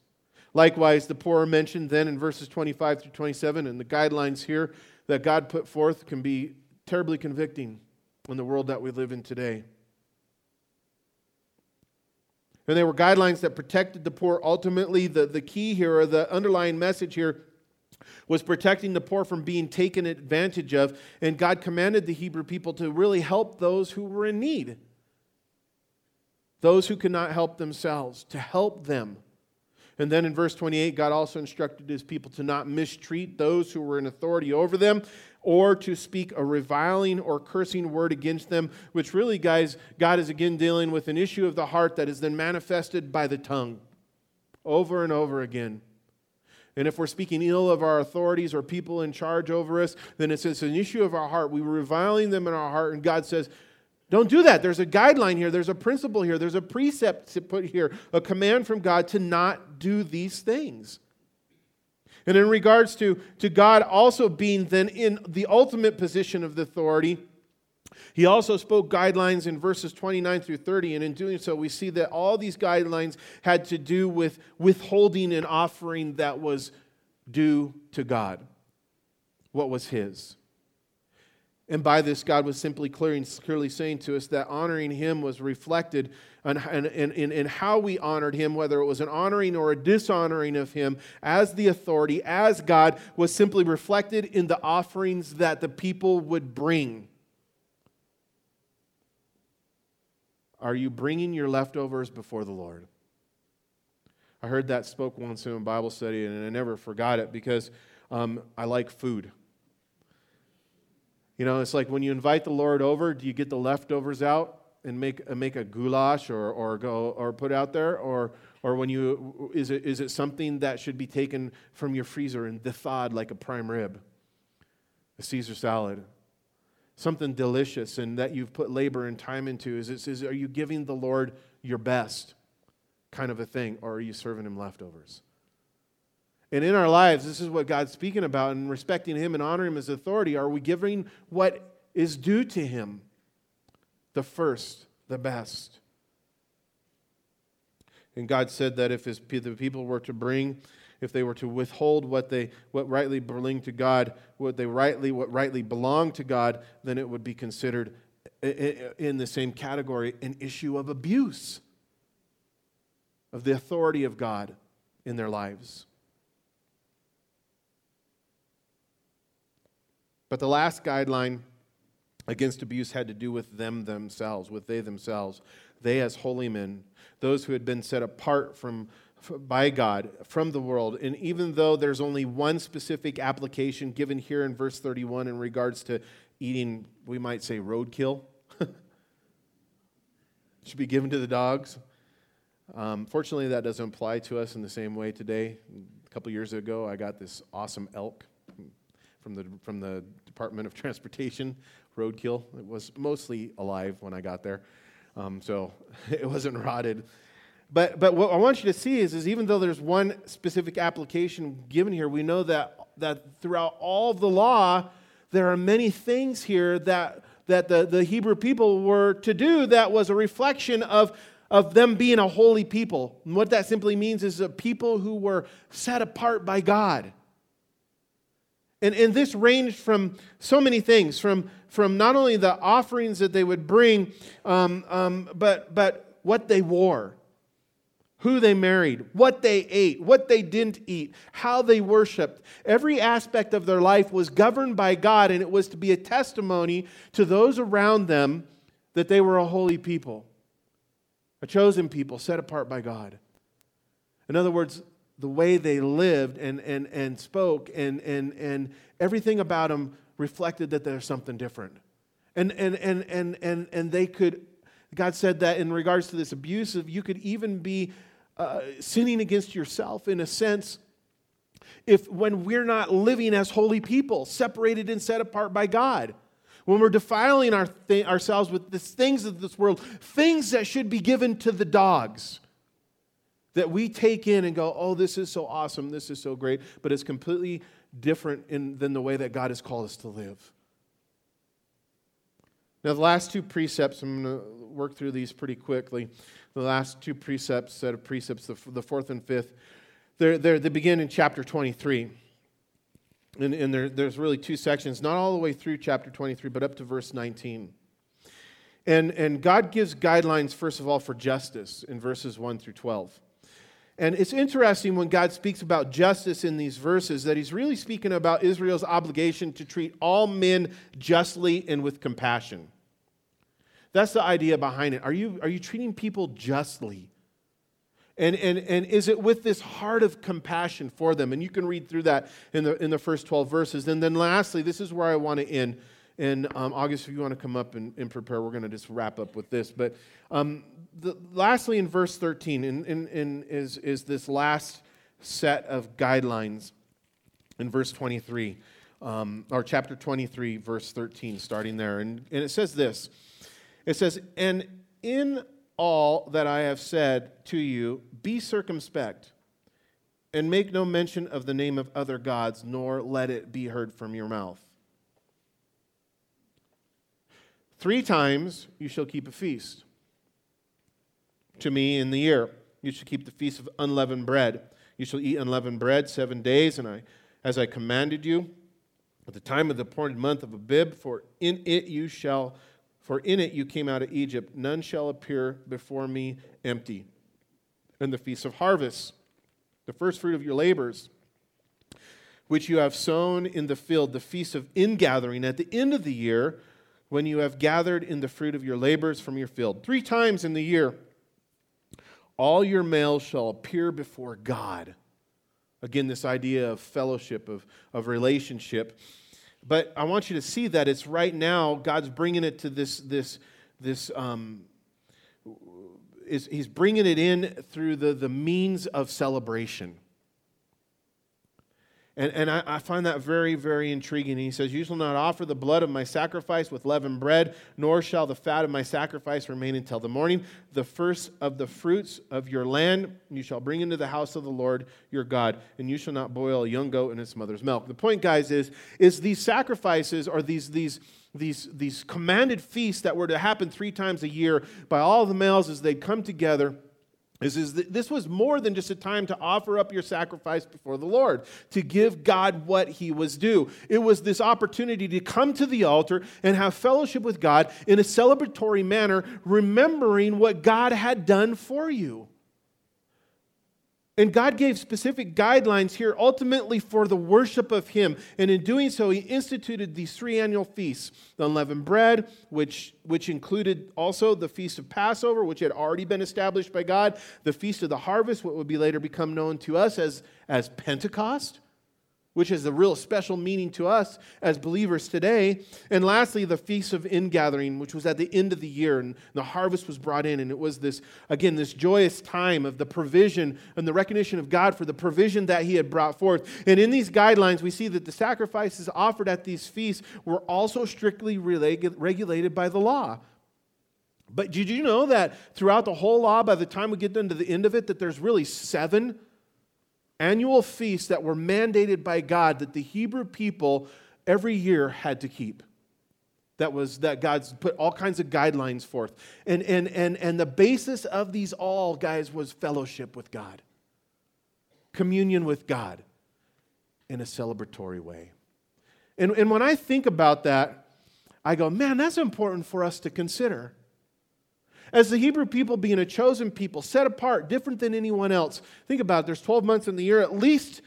Likewise, the poor are mentioned then in verses 25 through 27, and the guidelines here that God put forth can be terribly convicting in the world that we live in today. And they were guidelines that protected the poor. Ultimately, the, the key here, or the underlying message here, was protecting the poor from being taken advantage of. And God commanded the Hebrew people to really help those who were in need, those who could not help themselves, to help them. And then in verse 28, God also instructed his people to not mistreat those who were in authority over them or to speak a reviling or cursing word against them, which really, guys, God is again dealing with an issue of the heart that is then manifested by the tongue over and over again. And if we're speaking ill of our authorities or people in charge over us, then it's, it's an issue of our heart. We were reviling them in our heart, and God says, don't do that. There's a guideline here, there's a principle here, there's a precept to put here, a command from God to not do these things. And in regards to, to God also being then in the ultimate position of the authority, he also spoke guidelines in verses 29 through 30, and in doing so, we see that all these guidelines had to do with withholding an offering that was due to God, what was His. And by this, God was simply clearly, clearly saying to us that honoring Him was reflected in, in, in, in, how we honored Him, whether it was an honoring or a dishonoring of Him as the authority, as God, was simply reflected in the offerings that the people would bring. Are you bringing your leftovers before the Lord? I heard that spoke once in a Bible study, and I never forgot it because um, I like food. You know, it's like when you invite the Lord over, do you get the leftovers out and make, uh, make a goulash or, or, go, or put out there? Or, or when you, is it, is it something that should be taken from your freezer and thawed like a prime rib, a Caesar salad? Something delicious and that you've put labor and time into? Is, it, is are you giving the Lord your best kind of a thing, or are you serving him leftovers? And in our lives, this is what God's speaking about and respecting Him and honoring Him as authority. Are we giving what is due to Him? The first, the best. And God said that if his, the people were to bring, if they were to withhold what they what rightly belonged to God, what they rightly what rightly belonged to God, then it would be considered in the same category an issue of abuse of the authority of God in their lives. But the last guideline against abuse had to do with them themselves, with they themselves. They, as holy men, those who had been set apart from, by God from the world. And even though there's only one specific application given here in verse 31 in regards to eating, we might say, roadkill, should be given to the dogs. Um, fortunately, that doesn't apply to us in the same way today. A couple years ago, I got this awesome elk from the, from the Department of Transportation, roadkill. It was mostly alive when I got there, um, so it wasn't rotted. But, but what I want you to see is, is even though there's one specific application given here, we know that, that throughout all of the law, there are many things here that, that the, the Hebrew people were to do that was a reflection of, of them being a holy people. And what that simply means is a people who were set apart by God. And, and this ranged from so many things, from, from not only the offerings that they would bring, um, um, but, but what they wore, who they married, what they ate, what they didn't eat, how they worshiped. Every aspect of their life was governed by God, and it was to be a testimony to those around them that they were a holy people, a chosen people set apart by God. In other words, the way they lived and, and, and spoke and, and, and everything about them reflected that there's something different. And, and, and, and, and, and they could, God said that in regards to this abusive, you could even be uh, sinning against yourself in a sense if when we're not living as holy people, separated and set apart by God. When we're defiling our th- ourselves with the things of this world, things that should be given to the dogs that we take in and go, oh, this is so awesome, this is so great, but it's completely different in, than the way that God has called us to live. Now, the last two precepts, I'm going to work through these pretty quickly. The last two precepts, set of precepts, the, the fourth and fifth, they're, they're, they begin in chapter 23. And, and there, there's really two sections, not all the way through chapter 23, but up to verse 19. And, and God gives guidelines, first of all, for justice in verses 1 through 12. And it's interesting when God speaks about justice in these verses that he's really speaking about Israel's obligation to treat all men justly and with compassion. That's the idea behind it. Are you, are you treating people justly? And, and, and is it with this heart of compassion for them? And you can read through that in the, in the first 12 verses. And then lastly, this is where I want to end. And um, August, if you want to come up and, and prepare, we're going to just wrap up with this. But um, the, lastly, in verse 13, in, in, in, is, is this last set of guidelines in verse 23, um, or chapter 23, verse 13, starting there. And, and it says this It says, And in all that I have said to you, be circumspect, and make no mention of the name of other gods, nor let it be heard from your mouth. Three times you shall keep a feast to me in the year. You shall keep the feast of unleavened bread. You shall eat unleavened bread seven days, and I, as I commanded you, at the time of the appointed month of Abib, for in it you shall for in it you came out of Egypt. None shall appear before me empty. And the feast of harvest, the first fruit of your labors, which you have sown in the field, the feast of ingathering at the end of the year, when you have gathered in the fruit of your labors from your field. Three times in the year, all your males shall appear before God. Again, this idea of fellowship, of, of relationship. But I want you to see that it's right now, God's bringing it to this, this, this um, is, he's bringing it in through the, the means of celebration. And, and I, I, find that very, very intriguing. He says, You shall not offer the blood of my sacrifice with leavened bread, nor shall the fat of my sacrifice remain until the morning. The first of the fruits of your land you shall bring into the house of the Lord your God, and you shall not boil a young goat in its mother's milk. The point, guys, is, is these sacrifices or these, these, these, these commanded feasts that were to happen three times a year by all the males as they'd come together is, is this was more than just a time to offer up your sacrifice before the Lord, to give God what he was due. It was this opportunity to come to the altar and have fellowship with God in a celebratory manner, remembering what God had done for you. And God gave specific guidelines here ultimately for the worship of Him. And in doing so, He instituted these three annual feasts. The unleavened bread, which, which included also the feast of Passover, which had already been established by God, the feast of the harvest, what would be later become known to us as, as Pentecost which has a real special meaning to us as believers today. And lastly, the Feast of Ingathering, which was at the end of the year, and the harvest was brought in. And it was this, again, this joyous time of the provision and the recognition of God for the provision that He had brought forth. And in these guidelines, we see that the sacrifices offered at these feasts were also strictly regulated by the law. But did you know that throughout the whole law, by the time we get to the end of it, that there's really seven annual feasts that were mandated by God that the Hebrew people every year had to keep. That was that God's put all kinds of guidelines forth. And, and, and, and the basis of these all, guys, was fellowship with God, communion with God in a celebratory way. And, and when I think about that, I go, man, that's important for us to consider. As the Hebrew people being a chosen people, set apart, different than anyone else. Think about it, there's 12 months in the year, at least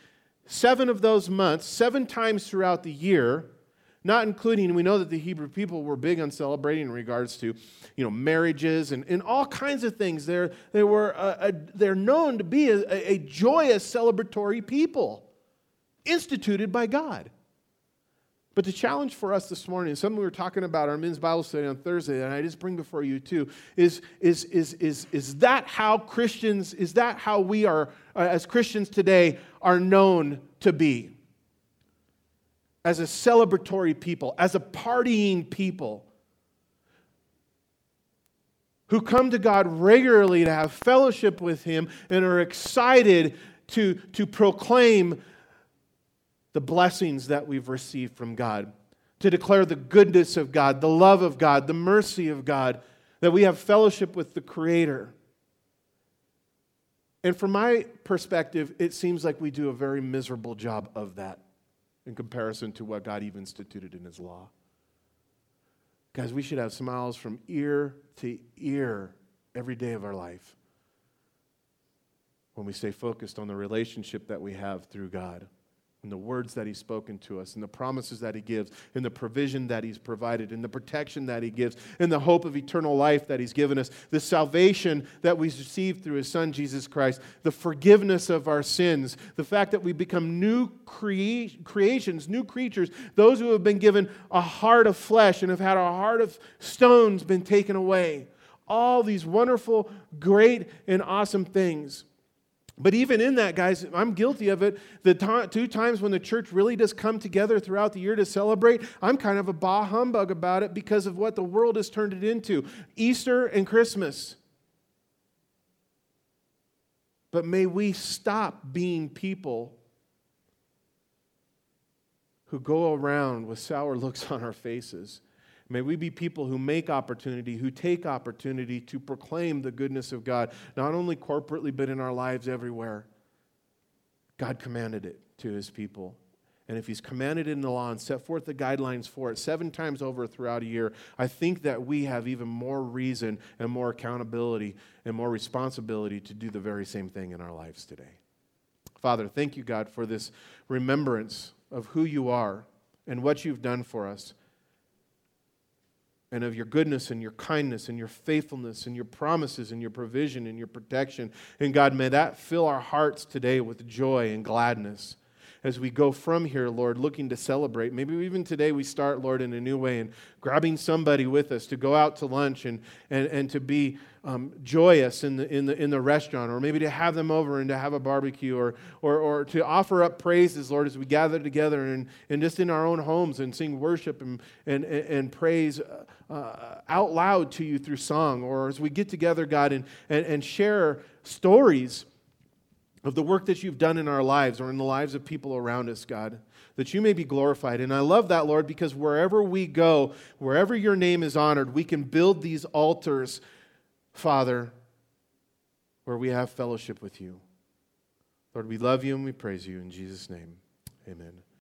seven of those months, seven times throughout the year, not including, we know that the Hebrew people were big on celebrating in regards to, you know, marriages and, and all kinds of things. They're, they were a, a, they're known to be a, a joyous, celebratory people, instituted by God. But the challenge for us this morning, something we were talking about our men's Bible study on Thursday, and I just bring before you too, is, is, is, is, is that how Christians, is that how we are, uh, as Christians today, are known to be? As a celebratory people, as a partying people who come to God regularly to have fellowship with Him and are excited to, to proclaim the blessings that we've received from God, to declare the goodness of God, the love of God, the mercy of God, that we have fellowship with the Creator. And from my perspective, it seems like we do a very miserable job of that in comparison to what God even instituted in His law. Guys, we should have smiles from ear to ear every day of our life when we stay focused on the relationship that we have through God and the words that He's spoken to us, and the promises that He gives, and the provision that He's provided, and the protection that He gives, and the hope of eternal life that He's given us, the salvation that we've received through His Son, Jesus Christ, the forgiveness of our sins, the fact that we become new crea- creations, new creatures, those who have been given a heart of flesh and have had a heart of stones been taken away. All these wonderful, great, and awesome things. But even in that, guys, I'm guilty of it. The t- two times when the church really does come together throughout the year to celebrate, I'm kind of a bah humbug about it because of what the world has turned it into Easter and Christmas. But may we stop being people who go around with sour looks on our faces May we be people who make opportunity, who take opportunity to proclaim the goodness of God, not only corporately, but in our lives everywhere. God commanded it to his people. And if he's commanded it in the law and set forth the guidelines for it seven times over throughout a year, I think that we have even more reason and more accountability and more responsibility to do the very same thing in our lives today. Father, thank you, God, for this remembrance of who you are and what you've done for us and of your goodness and your kindness and your faithfulness and your promises and your provision and your protection. And God, may that fill our hearts today with joy and gladness as we go from here, Lord, looking to celebrate. Maybe even today we start, Lord, in a new way and grabbing somebody with us to go out to lunch and, and, and to be um, joyous in the, in, the, in the restaurant, or maybe to have them over and to have a barbecue, or, or, or to offer up praises, Lord, as we gather together and, and just in our own homes and sing worship and, and, and praise uh, uh, out loud to you through song, or as we get together, God, and, and, and share stories of the work that you've done in our lives or in the lives of people around us, God, that you may be glorified. And I love that, Lord, because wherever we go, wherever your name is honored, we can build these altars, Father, where we have fellowship with you. Lord, we love you and we praise you in Jesus' name. Amen.